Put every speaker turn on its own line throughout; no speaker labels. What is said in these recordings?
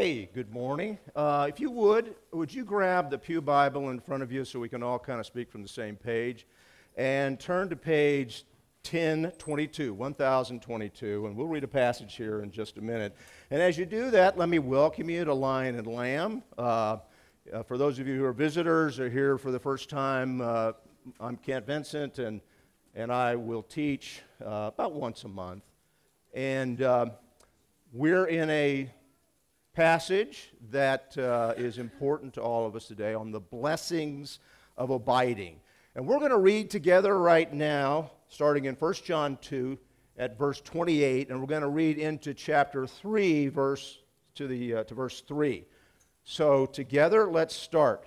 Hey, good morning. Uh, if you would, would you grab the Pew Bible in front of you so we can all kind of speak from the same page? And turn to page 1022, 1022, and we'll read a passage here in just a minute. And as you do that, let me welcome you to Lion and Lamb. Uh, uh, for those of you who are visitors or here for the first time, uh, I'm Kent Vincent, and, and I will teach uh, about once a month. And uh, we're in a passage that uh, is important to all of us today on the blessings of abiding. And we're going to read together right now, starting in 1 John 2 at verse 28, and we're going to read into chapter 3, verse to, the, uh, to verse 3. So, together, let's start.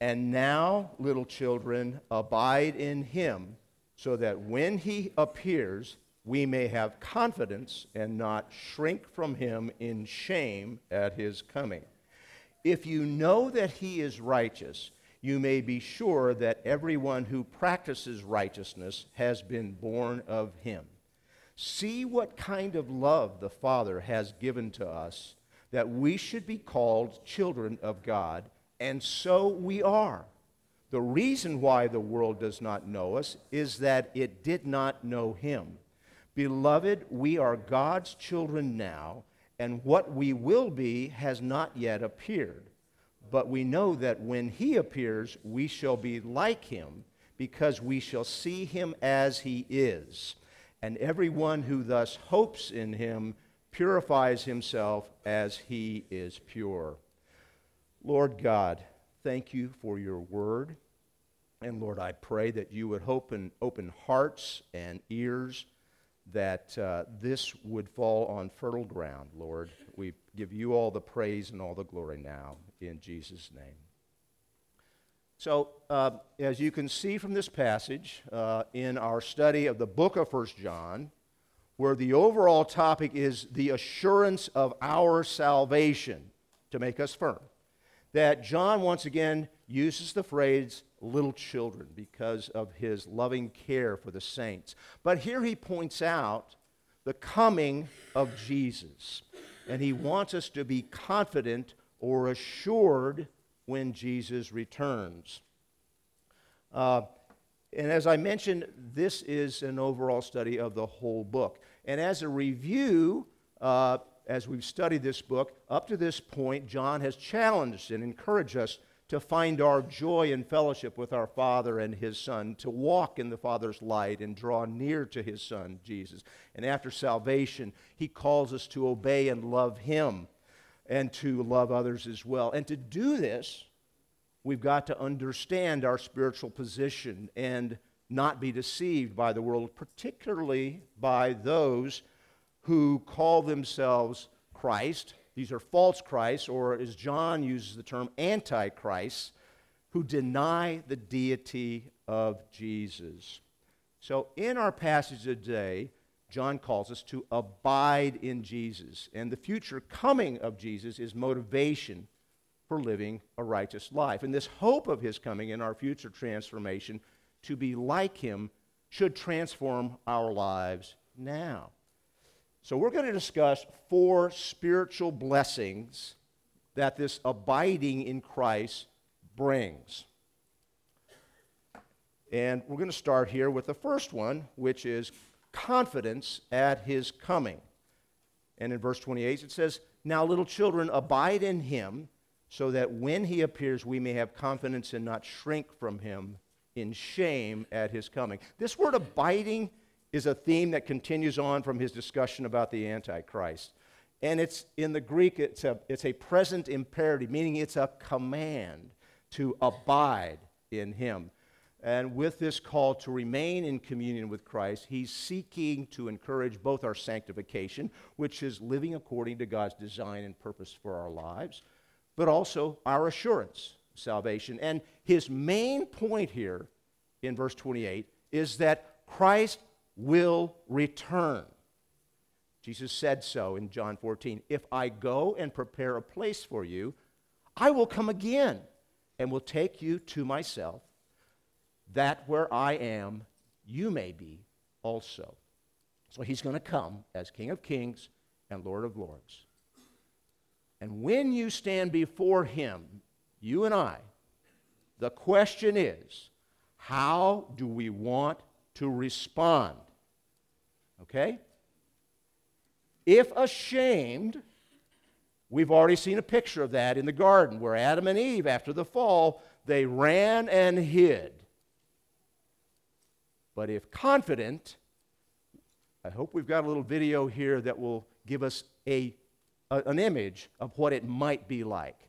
And now, little children, abide in him, so that when he appears, we may have confidence and not shrink from him in shame at his coming. If you know that he is righteous, you may be sure that everyone who practices righteousness has been born of him. See what kind of love the Father has given to us, that we should be called children of God, and so we are. The reason why the world does not know us is that it did not know him. Beloved, we are God's children now, and what we will be has not yet appeared. But we know that when he appears, we shall be like him, because we shall see him as he is. And everyone who thus hopes in him purifies himself as he is pure. Lord God, thank you for your word. And Lord, I pray that you would open, open hearts and ears that uh, this would fall on fertile ground, Lord. We give you all the praise and all the glory now in Jesus' name. So, uh, as you can see from this passage uh, in our study of the book of First John, where the overall topic is the assurance of our salvation to make us firm, that John once again uses the phrase little children because of his loving care for the saints. But here he points out the coming of Jesus. And he wants us to be confident or assured when Jesus returns. Uh, and as I mentioned, this is an overall study of the whole book. And as a review, uh, as we've studied this book, up to this point, John has challenged and encouraged us to find our joy and fellowship with our Father and His Son, to walk in the Father's light and draw near to His Son, Jesus. And after salvation, He calls us to obey and love Him and to love others as well. And to do this, we've got to understand our spiritual position and not be deceived by the world, particularly by those who call themselves Christ these are false Christs, or as John uses the term, antichrists, who deny the deity of Jesus. So, in our passage today, John calls us to abide in Jesus. And the future coming of Jesus is motivation for living a righteous life. And this hope of his coming in our future transformation to be like him should transform our lives now. So, we're going to discuss four spiritual blessings that this abiding in Christ brings. And we're going to start here with the first one, which is confidence at his coming. And in verse 28, it says, Now, little children, abide in him, so that when he appears, we may have confidence and not shrink from him in shame at his coming. This word abiding is a theme that continues on from his discussion about the Antichrist. And it's in the Greek, it's a, it's a present imperative, meaning it's a command to abide in him. And with this call to remain in communion with Christ, he's seeking to encourage both our sanctification, which is living according to God's design and purpose for our lives, but also our assurance, salvation. And his main point here in verse 28 is that Christ will return. Jesus said so in John 14. If I go and prepare a place for you, I will come again and will take you to myself, that where I am, you may be also. So he's going to come as King of Kings and Lord of Lords. And when you stand before Him, you and I, the question is how do we want to respond? Okay? If ashamed, we've already seen a picture of that in the garden where Adam and Eve, after the fall, they ran and hid. But if confident, I hope we've got a little video here that will give us a, a an image of what it might be like.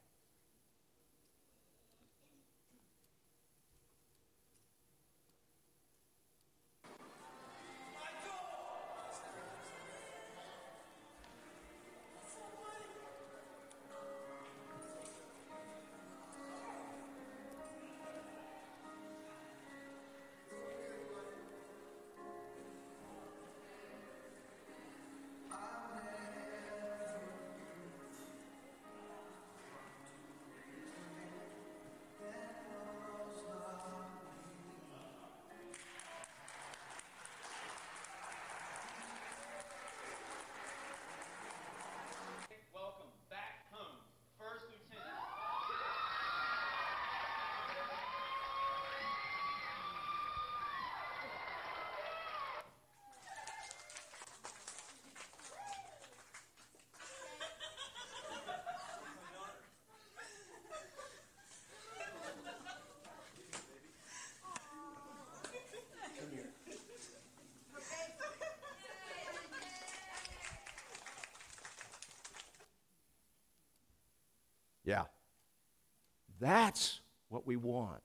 That's what we want.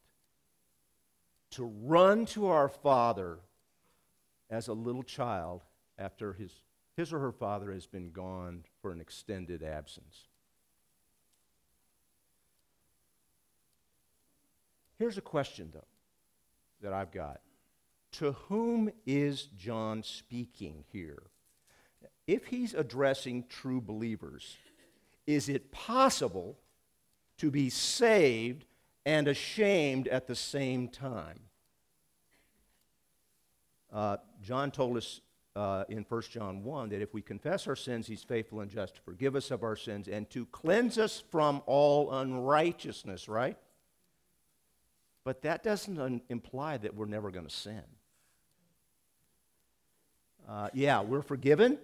To run to our Father as a little child after his, his or her father has been gone for an extended absence. Here's a question, though, that I've got. To whom is John speaking here? If he's addressing true believers, is it possible to be saved and ashamed at the same time. Uh, John told us uh, in 1 John 1 that if we confess our sins, he's faithful and just to forgive us of our sins and to cleanse us from all unrighteousness, right? But that doesn't imply that we're never going to sin. Uh, yeah, we're forgiven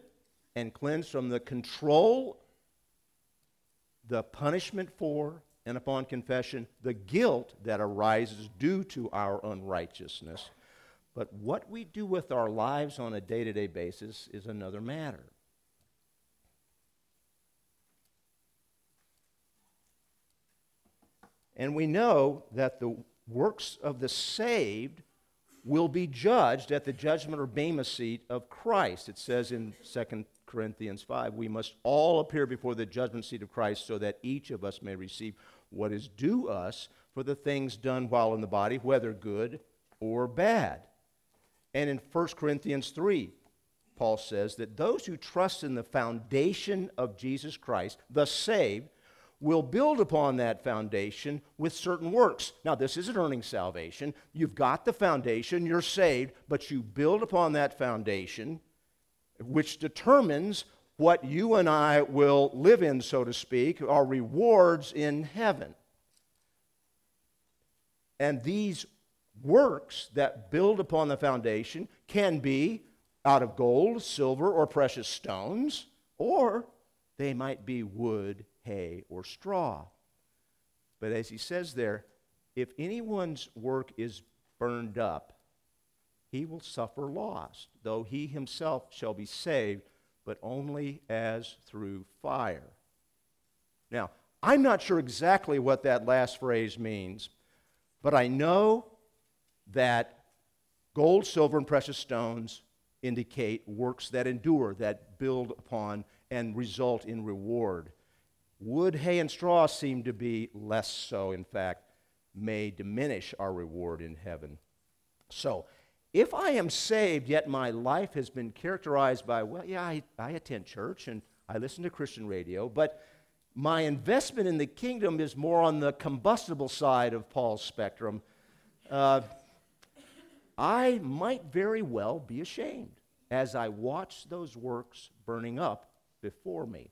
and cleansed from the control, the punishment for, and upon confession, the guilt that arises due to our unrighteousness. But what we do with our lives on a day to day basis is another matter. And we know that the works of the saved will be judged at the judgment or bema seat of Christ. It says in 2 Corinthians 5, we must all appear before the judgment seat of Christ so that each of us may receive what is due us for the things done while in the body, whether good or bad. And in 1 Corinthians 3, Paul says that those who trust in the foundation of Jesus Christ, the saved, will build upon that foundation with certain works. Now, this isn't earning salvation. You've got the foundation, you're saved, but you build upon that foundation, which determines what you and I will live in, so to speak, are rewards in heaven. And these works that build upon the foundation can be out of gold, silver, or precious stones, or they might be wood, hay, or straw. But as he says there, if anyone's work is burned up, he will suffer loss, though he himself shall be saved but only as through fire. Now, I'm not sure exactly what that last phrase means, but I know that gold, silver, and precious stones indicate works that endure, that build upon and result in reward. Wood, hay, and straw seem to be less so, in fact, may diminish our reward in heaven. So, if I am saved, yet my life has been characterized by, well, yeah, I, I attend church and I listen to Christian radio, but my investment in the kingdom is more on the combustible side of Paul's spectrum, uh, I might very well be ashamed as I watch those works burning up before me.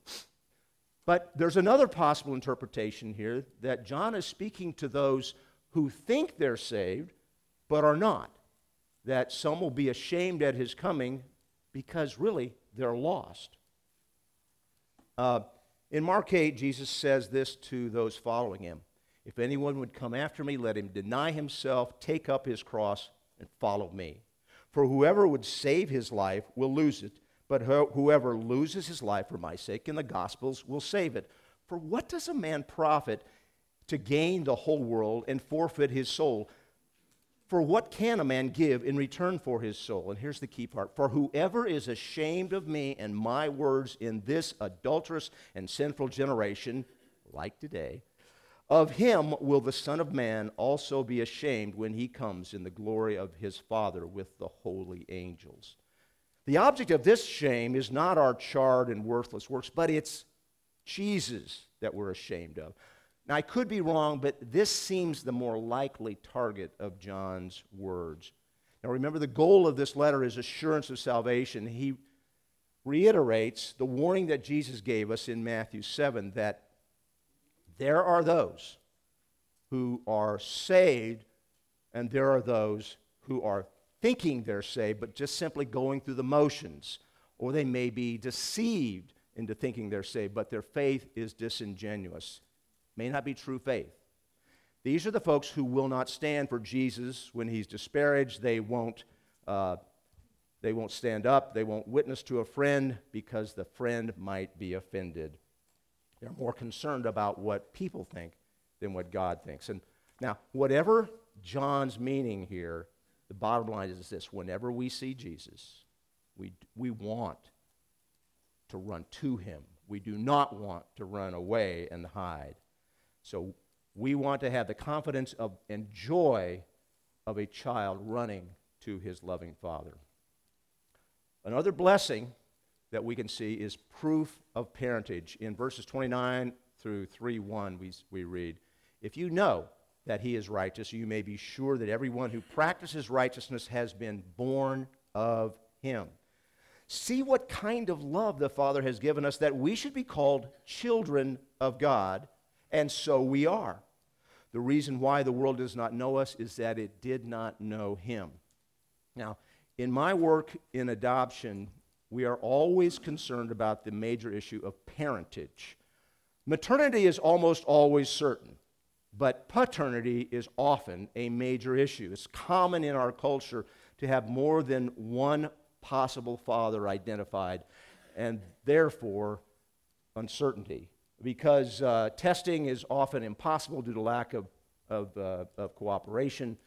But there's another possible interpretation here that John is speaking to those who think they're saved but are not. That some will be ashamed at his coming because really they're lost. Uh, in Mark 8, Jesus says this to those following him If anyone would come after me, let him deny himself, take up his cross, and follow me. For whoever would save his life will lose it, but whoever loses his life for my sake in the Gospels will save it. For what does a man profit to gain the whole world and forfeit his soul? For what can a man give in return for his soul? And here's the key part For whoever is ashamed of me and my words in this adulterous and sinful generation, like today, of him will the Son of Man also be ashamed when he comes in the glory of his Father with the holy angels. The object of this shame is not our charred and worthless works, but it's Jesus that we're ashamed of. Now, I could be wrong, but this seems the more likely target of John's words. Now, remember, the goal of this letter is assurance of salvation. He reiterates the warning that Jesus gave us in Matthew 7 that there are those who are saved, and there are those who are thinking they're saved, but just simply going through the motions. Or they may be deceived into thinking they're saved, but their faith is disingenuous may not be true faith. These are the folks who will not stand for Jesus when he's disparaged. They won't, uh, they won't stand up. They won't witness to a friend because the friend might be offended. They're more concerned about what people think than what God thinks. And now, whatever John's meaning here, the bottom line is this whenever we see Jesus, we, we want to run to him. We do not want to run away and hide. So we want to have the confidence of, and joy of a child running to his loving father. Another blessing that we can see is proof of parentage. In verses 29 through 3 1, we, we read, If you know that he is righteous, you may be sure that everyone who practices righteousness has been born of him. See what kind of love the Father has given us that we should be called children of God and so we are. The reason why the world does not know us is that it did not know him. Now, in my work in adoption, we are always concerned about the major issue of parentage. Maternity is almost always certain, but paternity is often a major issue. It's common in our culture to have more than one possible father identified, and therefore uncertainty because uh, testing is often impossible due to lack of, of, uh, of cooperation.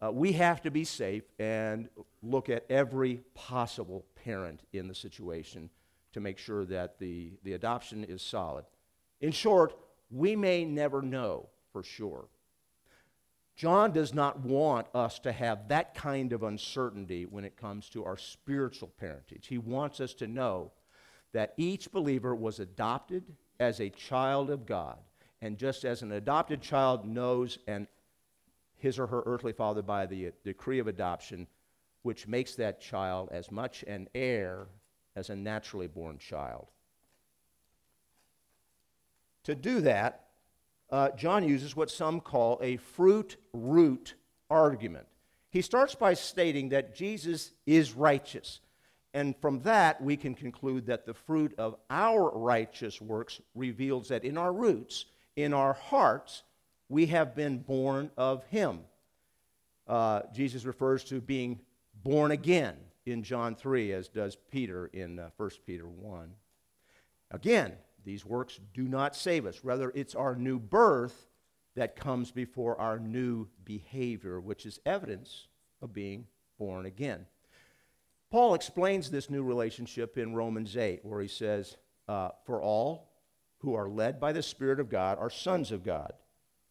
Uh, we have to be safe and look at every possible parent in the situation to make sure that the, the adoption is solid. In short, we may never know for sure. John does not want us to have that kind of uncertainty when it comes to our spiritual parentage. He wants us to know that each believer was adopted as a child of God. And just as an adopted child knows and his or her earthly father by the decree of adoption, which makes that child as much an heir as a naturally born child. To do that, uh, John uses what some call a fruit root argument. He starts by stating that Jesus is righteous. And from that, we can conclude that the fruit of our righteous works reveals that in our roots, in our hearts, we have been born of Him. Uh, Jesus refers to being born again in John 3, as does Peter in uh, 1 Peter 1. Again, these works do not save us. Rather, it's our new birth that comes before our new behavior, which is evidence of being born again. Paul explains this new relationship in Romans 8, where he says, uh, For all who are led by the Spirit of God are sons of God.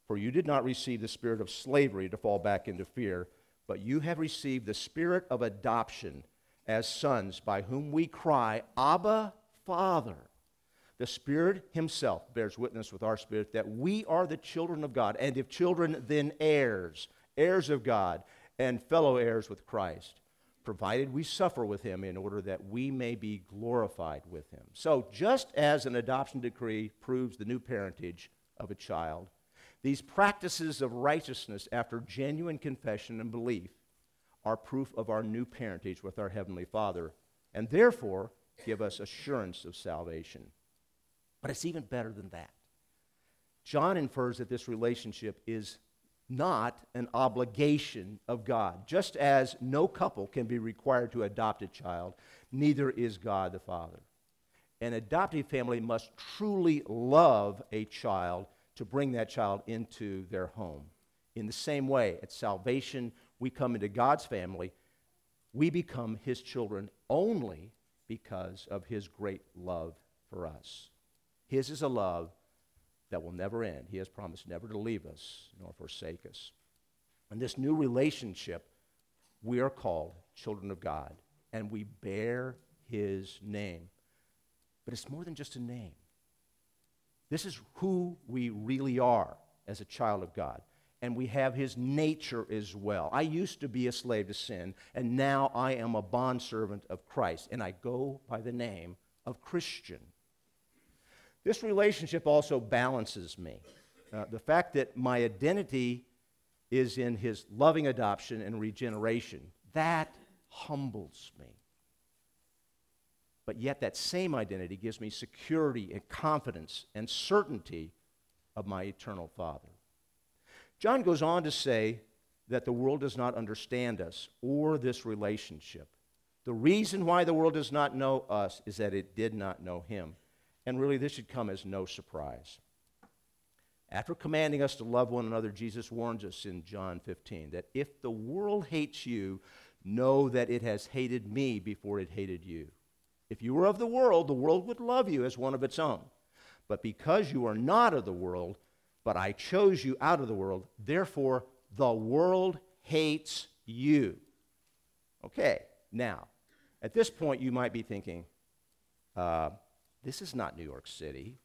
For you did not receive the spirit of slavery to fall back into fear, but you have received the spirit of adoption as sons, by whom we cry, Abba, Father. The Spirit Himself bears witness with our spirit that we are the children of God, and if children, then heirs, heirs of God, and fellow heirs with Christ provided we suffer with him in order that we may be glorified with him. So, just as an adoption decree proves the new parentage of a child, these practices of righteousness after genuine confession and belief are proof of our new parentage with our Heavenly Father, and therefore give us assurance of salvation. But it's even better than that. John infers that this relationship is not an obligation of God. Just as no couple can be required to adopt a child, neither is God the Father. An adoptive family must truly love a child to bring that child into their home. In the same way, at salvation, we come into God's family, we become His children only because of His great love for us. His is a love that will never end. He has promised never to leave us nor forsake us. In this new relationship, we are called children of God, and we bear His name. But it's more than just a name. This is who we really are as a child of God. And we have his nature as well. I used to be a slave to sin, and now I am a bondservant of Christ, and I go by the name of Christian. This relationship also balances me. Uh, the fact that my identity is in his loving adoption and regeneration, that humbles me. But yet, that same identity gives me security and confidence and certainty of my eternal Father. John goes on to say that the world does not understand us or this relationship. The reason why the world does not know us is that it did not know him. And really, this should come as no surprise. After commanding us to love one another, Jesus warns us in John 15 that if the world hates you, know that it has hated me before it hated you. If you were of the world, the world would love you as one of its own. But because you are not of the world, but I chose you out of the world, therefore the world hates you. Okay, now, at this point, you might be thinking, uh, this is not New York City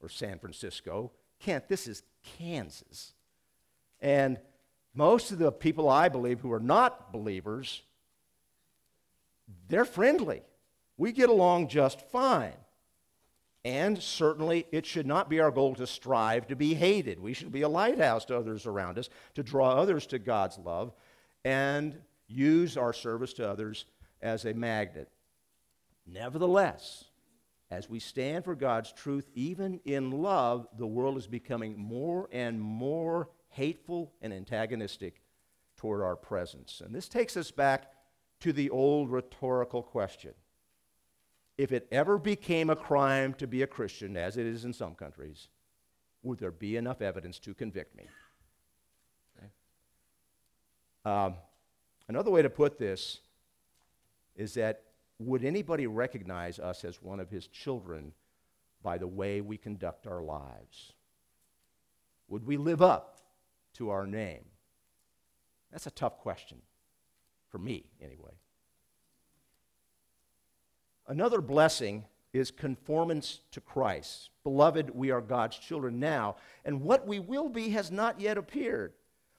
or San Francisco. Kent, this is Kansas. And most of the people I believe who are not believers, they're friendly. We get along just fine. And certainly, it should not be our goal to strive to be hated. We should be a lighthouse to others around us, to draw others to God's love, and use our service to others as a magnet. Nevertheless, as we stand for God's truth, even in love, the world is becoming more and more hateful and antagonistic toward our presence. And this takes us back to the old rhetorical question If it ever became a crime to be a Christian, as it is in some countries, would there be enough evidence to convict me? Okay. Um, another way to put this is that would anybody recognize us as one of his children by the way we conduct our lives? Would we live up to our name? That's a tough question, for me anyway. Another blessing is conformance to Christ. Beloved, we are God's children now, and what we will be has not yet appeared.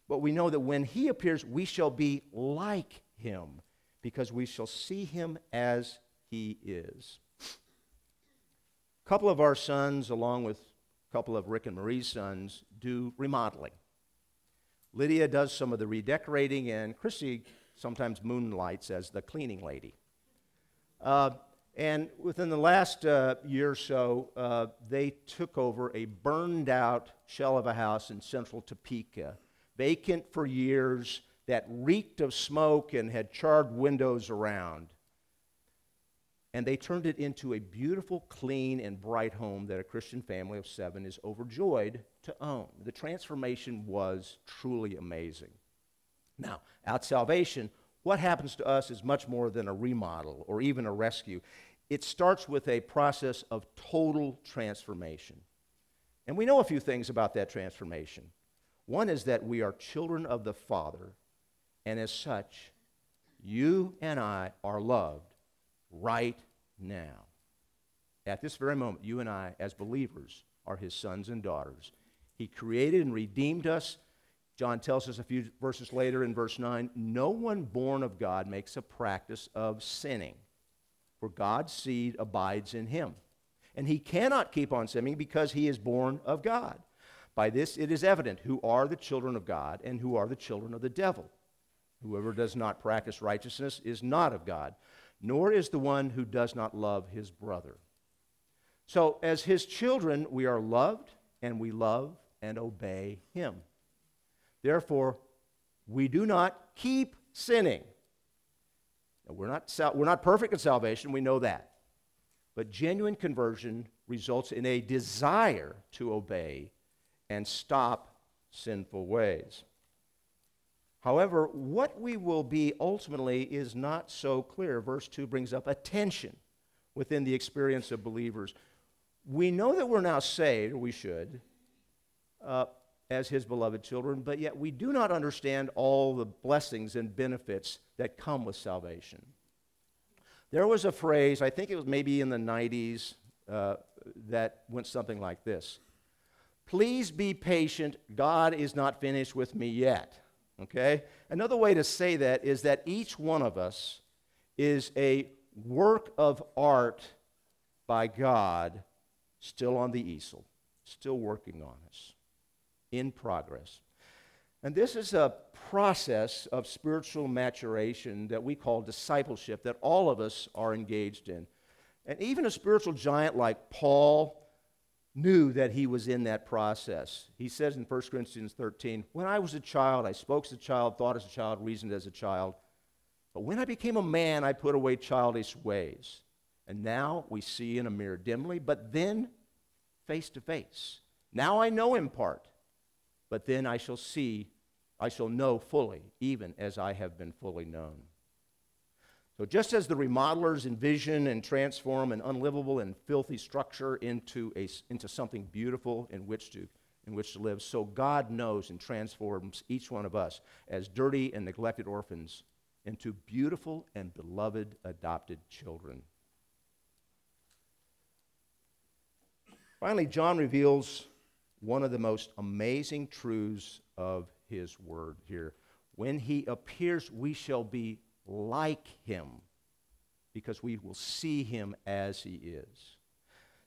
But we know that when he appears, we shall be like him because we shall see him as he is. A couple of our sons, along with a couple of Rick and Marie's sons, do remodeling. Lydia does some of the redecorating, and Chrissy sometimes moonlights as the cleaning lady. Uh, and within the last uh, year or so, uh, they took over a burned out shell of a house in central Topeka, vacant for years, that reeked of smoke and had charred windows around. And they turned it into a beautiful, clean, and bright home that a Christian family of seven is overjoyed to own. The transformation was truly amazing. Now, at salvation, what happens to us is much more than a remodel or even a rescue. It starts with a process of total transformation. And we know a few things about that transformation. One is that we are children of the Father and as such, you and I are loved right now. At this very moment, you and I, as believers, are his sons and daughters. He created and redeemed us John tells us a few verses later in verse 9 no one born of God makes a practice of sinning, for God's seed abides in him. And he cannot keep on sinning because he is born of God. By this it is evident who are the children of God and who are the children of the devil. Whoever does not practice righteousness is not of God, nor is the one who does not love his brother. So, as his children, we are loved and we love and obey him. Therefore, we do not keep sinning. Now, we're, not, we're not perfect in salvation, we know that. But genuine conversion results in a desire to obey and stop sinful ways. However, what we will be ultimately is not so clear. Verse 2 brings up a tension within the experience of believers. We know that we're now saved, or we should, uh, as his beloved children, but yet we do not understand all the blessings and benefits that come with salvation. There was a phrase, I think it was maybe in the 90s, uh, that went something like this Please be patient, God is not finished with me yet. Okay? Another way to say that is that each one of us is a work of art by God still on the easel, still working on us, in progress. And this is a process of spiritual maturation that we call discipleship that all of us are engaged in. And even a spiritual giant like Paul knew that he was in that process. He says in 1 Corinthians 13, When I was a child, I spoke as a child, thought as a child, reasoned as a child. But when I became a man, I put away childish ways. And now we see in a mirror dimly, but then face to face. Now I know in part, but then I shall see, I shall know fully, even as I have been fully known. So, just as the remodelers envision and transform an unlivable and filthy structure into, a, into something beautiful in which, to, in which to live, so God knows and transforms each one of us as dirty and neglected orphans into beautiful and beloved adopted children. Finally, John reveals one of the most amazing truths of his word here. When he appears, we shall be like him because we will see him as he is.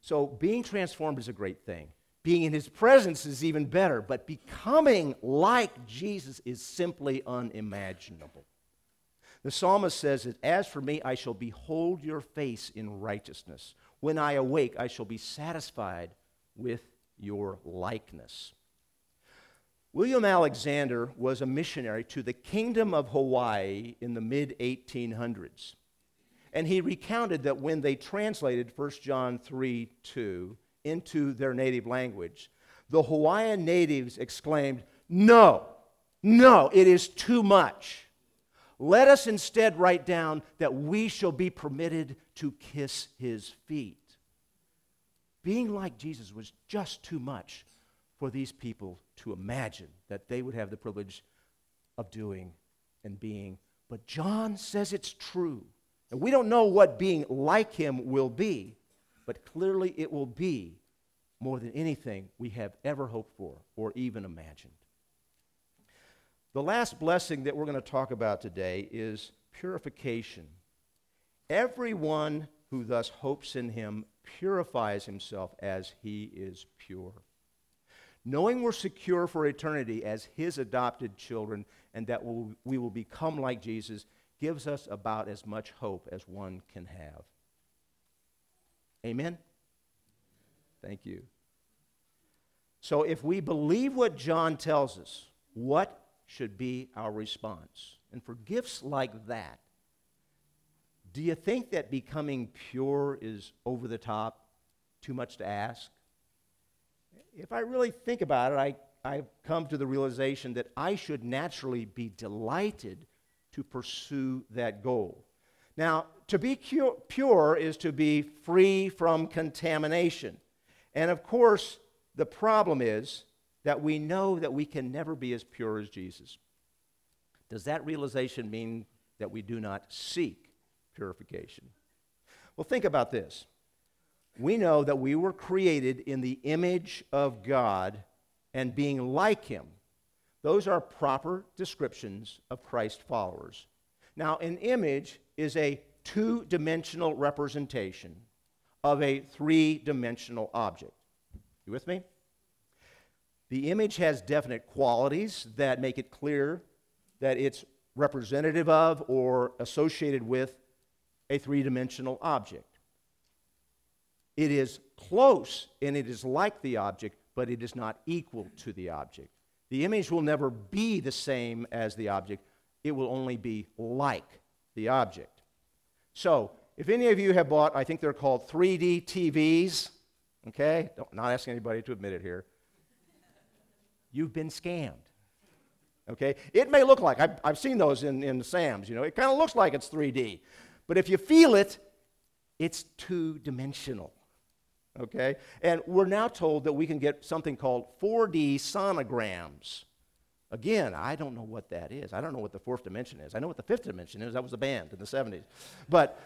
So, being transformed is a great thing. Being in his presence is even better, but becoming like Jesus is simply unimaginable. The psalmist says that, As for me, I shall behold your face in righteousness. When I awake, I shall be satisfied with your likeness. William Alexander was a missionary to the Kingdom of Hawaii in the mid 1800s. And he recounted that when they translated 1 John 3 2 into their native language, the Hawaiian natives exclaimed, No, no, it is too much. Let us instead write down that we shall be permitted to kiss his feet. Being like Jesus was just too much for these people to imagine that they would have the privilege of doing and being. But John says it's true. And we don't know what being like him will be, but clearly it will be more than anything we have ever hoped for or even imagined. The last blessing that we're going to talk about today is purification. Everyone who thus hopes in him purifies himself as he is pure knowing we're secure for eternity as his adopted children and that we'll, we will become like Jesus, gives us about as much hope as one can have. Amen? Thank you. So, if we believe what John tells us, what should be our response? And for gifts like that, do you think that becoming pure is over the top, too much to ask? If I really think about it, I, I've come to the realization that I should naturally be delighted to pursue that goal. Now, to be pure is to be free from contamination. And of course, the problem is that we know that we can never be as pure as Jesus. Does that realization mean that we do not seek purification? Well, think about this we know that we were created in the image of God and being like Him. Those are proper descriptions of Christ followers. Now, an image is a two dimensional representation of a three dimensional object. You with me? The image has definite qualities that make it clear that it's representative of or associated with a three dimensional object. It is close and it is like the object, but it is not equal to the object. The image will never be the same as the object, it will only be like the object. So, if any of you have bought, I think they're called 3D TVs, okay? Don't, not asking anybody to admit it here. You've been scammed. Okay? It may look like, I've, I've seen those in, in Sam's, you know, it kind of looks like it's 3D. But if you feel it, it's two dimensional. Okay? And we're now told that we can get something called 4D sonograms. Again, I don't know what that is. I don't know what the fourth dimension is. I know what the fifth dimension is. That was a band in the 70s. But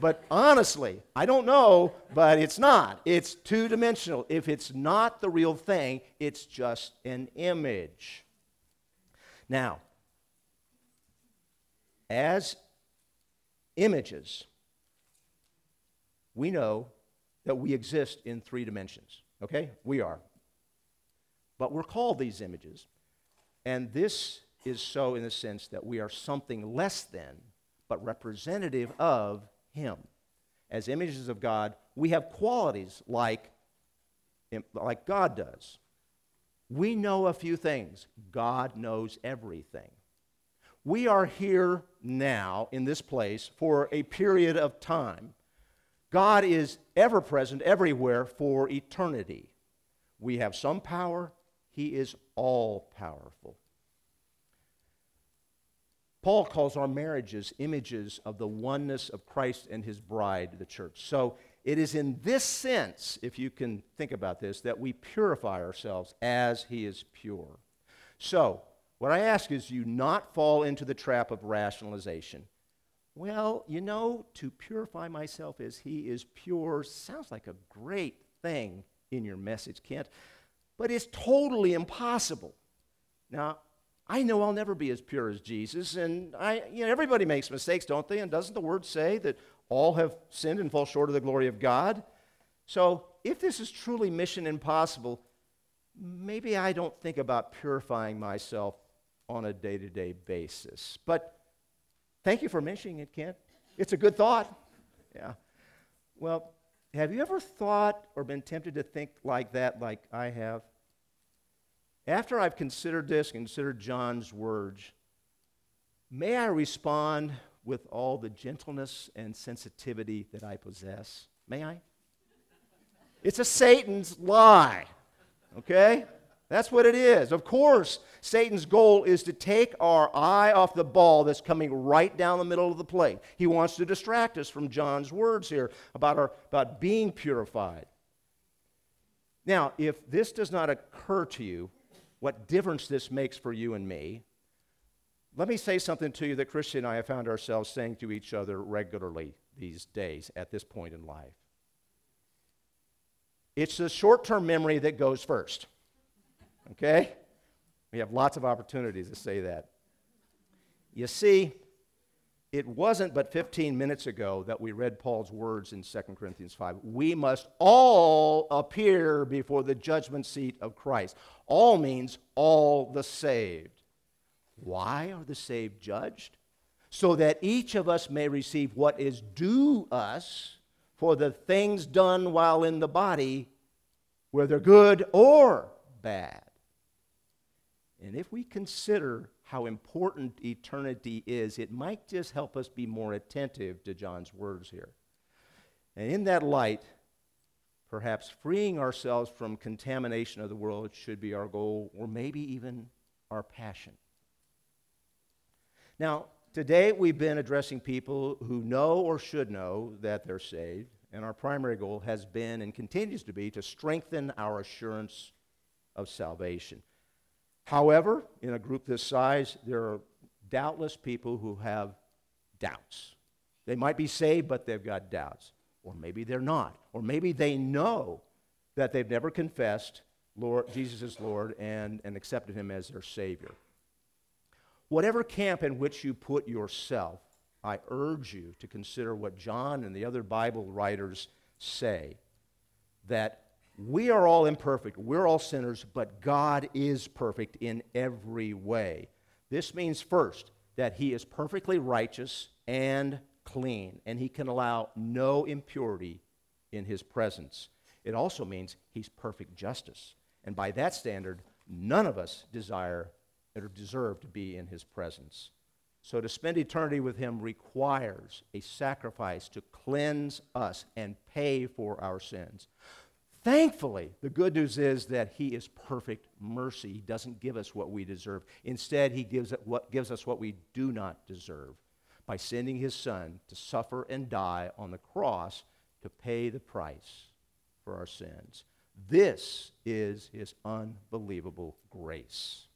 but honestly, I don't know, but it's not. It's two dimensional. If it's not the real thing, it's just an image. Now, as images, we know that we exist in three dimensions. Okay? We are. But we're called these images. And this is so in the sense that we are something less than, but representative of Him. As images of God, we have qualities like, like God does. We know a few things, God knows everything. We are here now in this place for a period of time. God is ever present everywhere for eternity. We have some power, He is all powerful. Paul calls our marriages images of the oneness of Christ and his bride, the church. So it is in this sense, if you can think about this, that we purify ourselves as he is pure. So, what I ask is you not fall into the trap of rationalization. Well, you know, to purify myself as he is pure sounds like a great thing in your message, Kent, but it's totally impossible. Now, I know I'll never be as pure as Jesus. And I, you know, everybody makes mistakes, don't they? And doesn't the word say that all have sinned and fall short of the glory of God? So if this is truly mission impossible, maybe I don't think about purifying myself on a day to day basis. But thank you for mentioning it, Kent. It's a good thought. Yeah. Well, have you ever thought or been tempted to think like that, like I have? After I've considered this, considered John's words, may I respond with all the gentleness and sensitivity that I possess? May I? It's a Satan's lie, okay? That's what it is. Of course, Satan's goal is to take our eye off the ball that's coming right down the middle of the plate. He wants to distract us from John's words here about, our, about being purified. Now, if this does not occur to you, what difference this makes for you and me, let me say something to you that Christian and I have found ourselves saying to each other regularly these days at this point in life. It's the short term memory that goes first. Okay? We have lots of opportunities to say that. You see, it wasn't but 15 minutes ago that we read Paul's words in 2 Corinthians 5. We must all appear before the judgment seat of Christ. All means all the saved. Why are the saved judged? So that each of us may receive what is due us for the things done while in the body, whether good or bad. And if we consider how important eternity is, it might just help us be more attentive to John's words here. And in that light, perhaps freeing ourselves from contamination of the world should be our goal, or maybe even our passion. Now, today we've been addressing people who know or should know that they're saved, and our primary goal has been and continues to be to strengthen our assurance of salvation. However, in a group this size, there are doubtless people who have doubts. They might be saved, but they've got doubts. Or maybe they're not. Or maybe they know that they've never confessed Lord, Jesus is Lord and, and accepted him as their Savior. Whatever camp in which you put yourself, I urge you to consider what John and the other Bible writers say that we are all imperfect, we're all sinners, but God is perfect in every way. This means, first, that He is perfectly righteous and clean, and He can allow no impurity in His presence. It also means He's perfect justice. And by that standard, none of us desire or deserve to be in His presence. So to spend eternity with Him requires a sacrifice to cleanse us and pay for our sins. Thankfully, the good news is that He is perfect mercy. He doesn't give us what we deserve. Instead, He gives, what, gives us what we do not deserve by sending His Son to suffer and die on the cross to pay the price for our sins. This is His unbelievable grace.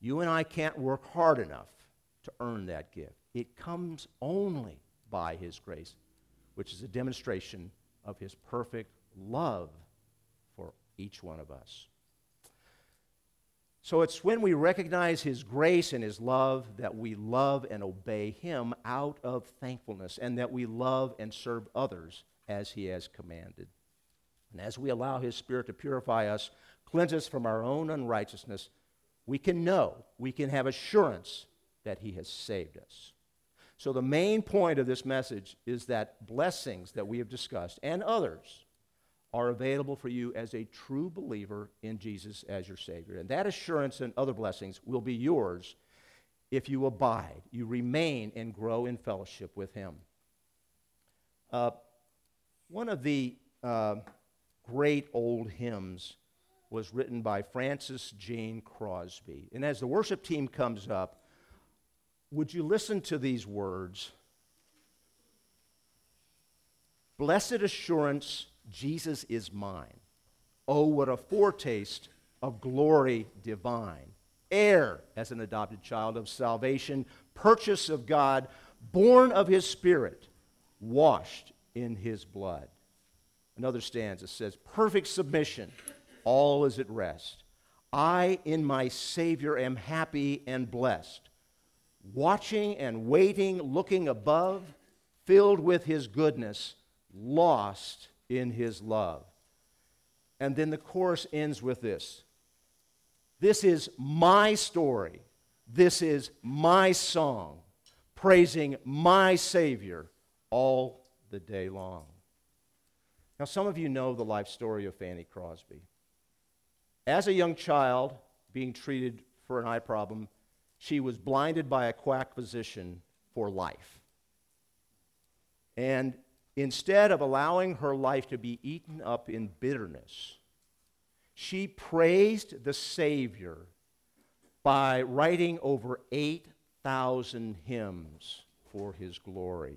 You and I can't work hard enough to earn that gift. It comes only by His grace, which is a demonstration of his perfect love for each one of us. So it's when we recognize his grace and his love that we love and obey him out of thankfulness and that we love and serve others as he has commanded. And as we allow his spirit to purify us, cleanse us from our own unrighteousness, we can know, we can have assurance that he has saved us. So, the main point of this message is that blessings that we have discussed and others are available for you as a true believer in Jesus as your Savior. And that assurance and other blessings will be yours if you abide, you remain and grow in fellowship with Him. Uh, one of the uh, great old hymns was written by Frances Jane Crosby. And as the worship team comes up, would you listen to these words? Blessed assurance, Jesus is mine. Oh, what a foretaste of glory divine. Heir as an adopted child of salvation, purchase of God, born of his Spirit, washed in his blood. Another stanza says, Perfect submission, all is at rest. I in my Savior am happy and blessed watching and waiting, looking above, filled with his goodness, lost in his love. And then the chorus ends with this This is my story. This is my song, praising my Savior all the day long. Now, some of you know the life story of Fanny Crosby. As a young child, being treated for an eye problem, she was blinded by a quack physician for life. And instead of allowing her life to be eaten up in bitterness, she praised the Savior by writing over 8,000 hymns for his glory.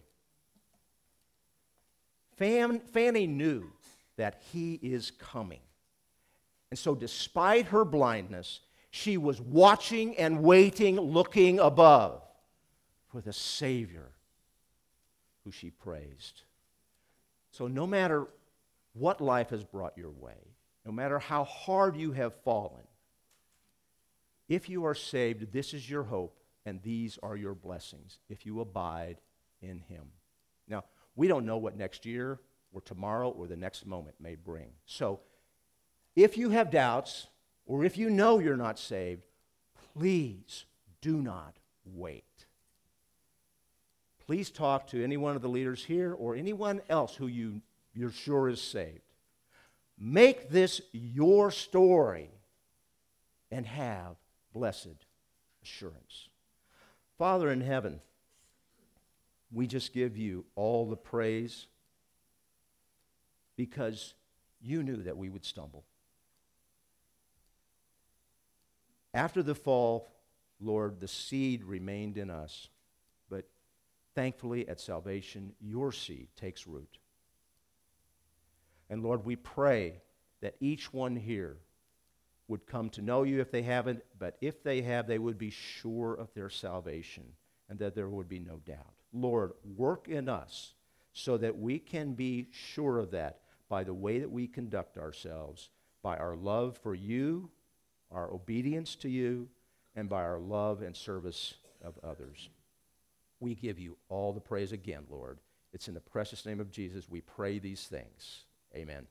Fanny knew that he is coming. And so, despite her blindness, she was watching and waiting, looking above for the Savior who she praised. So, no matter what life has brought your way, no matter how hard you have fallen, if you are saved, this is your hope and these are your blessings if you abide in Him. Now, we don't know what next year or tomorrow or the next moment may bring. So, if you have doubts, or if you know you're not saved, please do not wait. Please talk to any one of the leaders here or anyone else who you, you're sure is saved. Make this your story and have blessed assurance. Father in heaven, we just give you all the praise because you knew that we would stumble. After the fall, Lord, the seed remained in us. But thankfully, at salvation, your seed takes root. And Lord, we pray that each one here would come to know you if they haven't, but if they have, they would be sure of their salvation and that there would be no doubt. Lord, work in us so that we can be sure of that by the way that we conduct ourselves by our love for you, our obedience to you, and by our love and service of others. We give you all the praise again, Lord. It's in the precious name of Jesus we pray these things. Amen.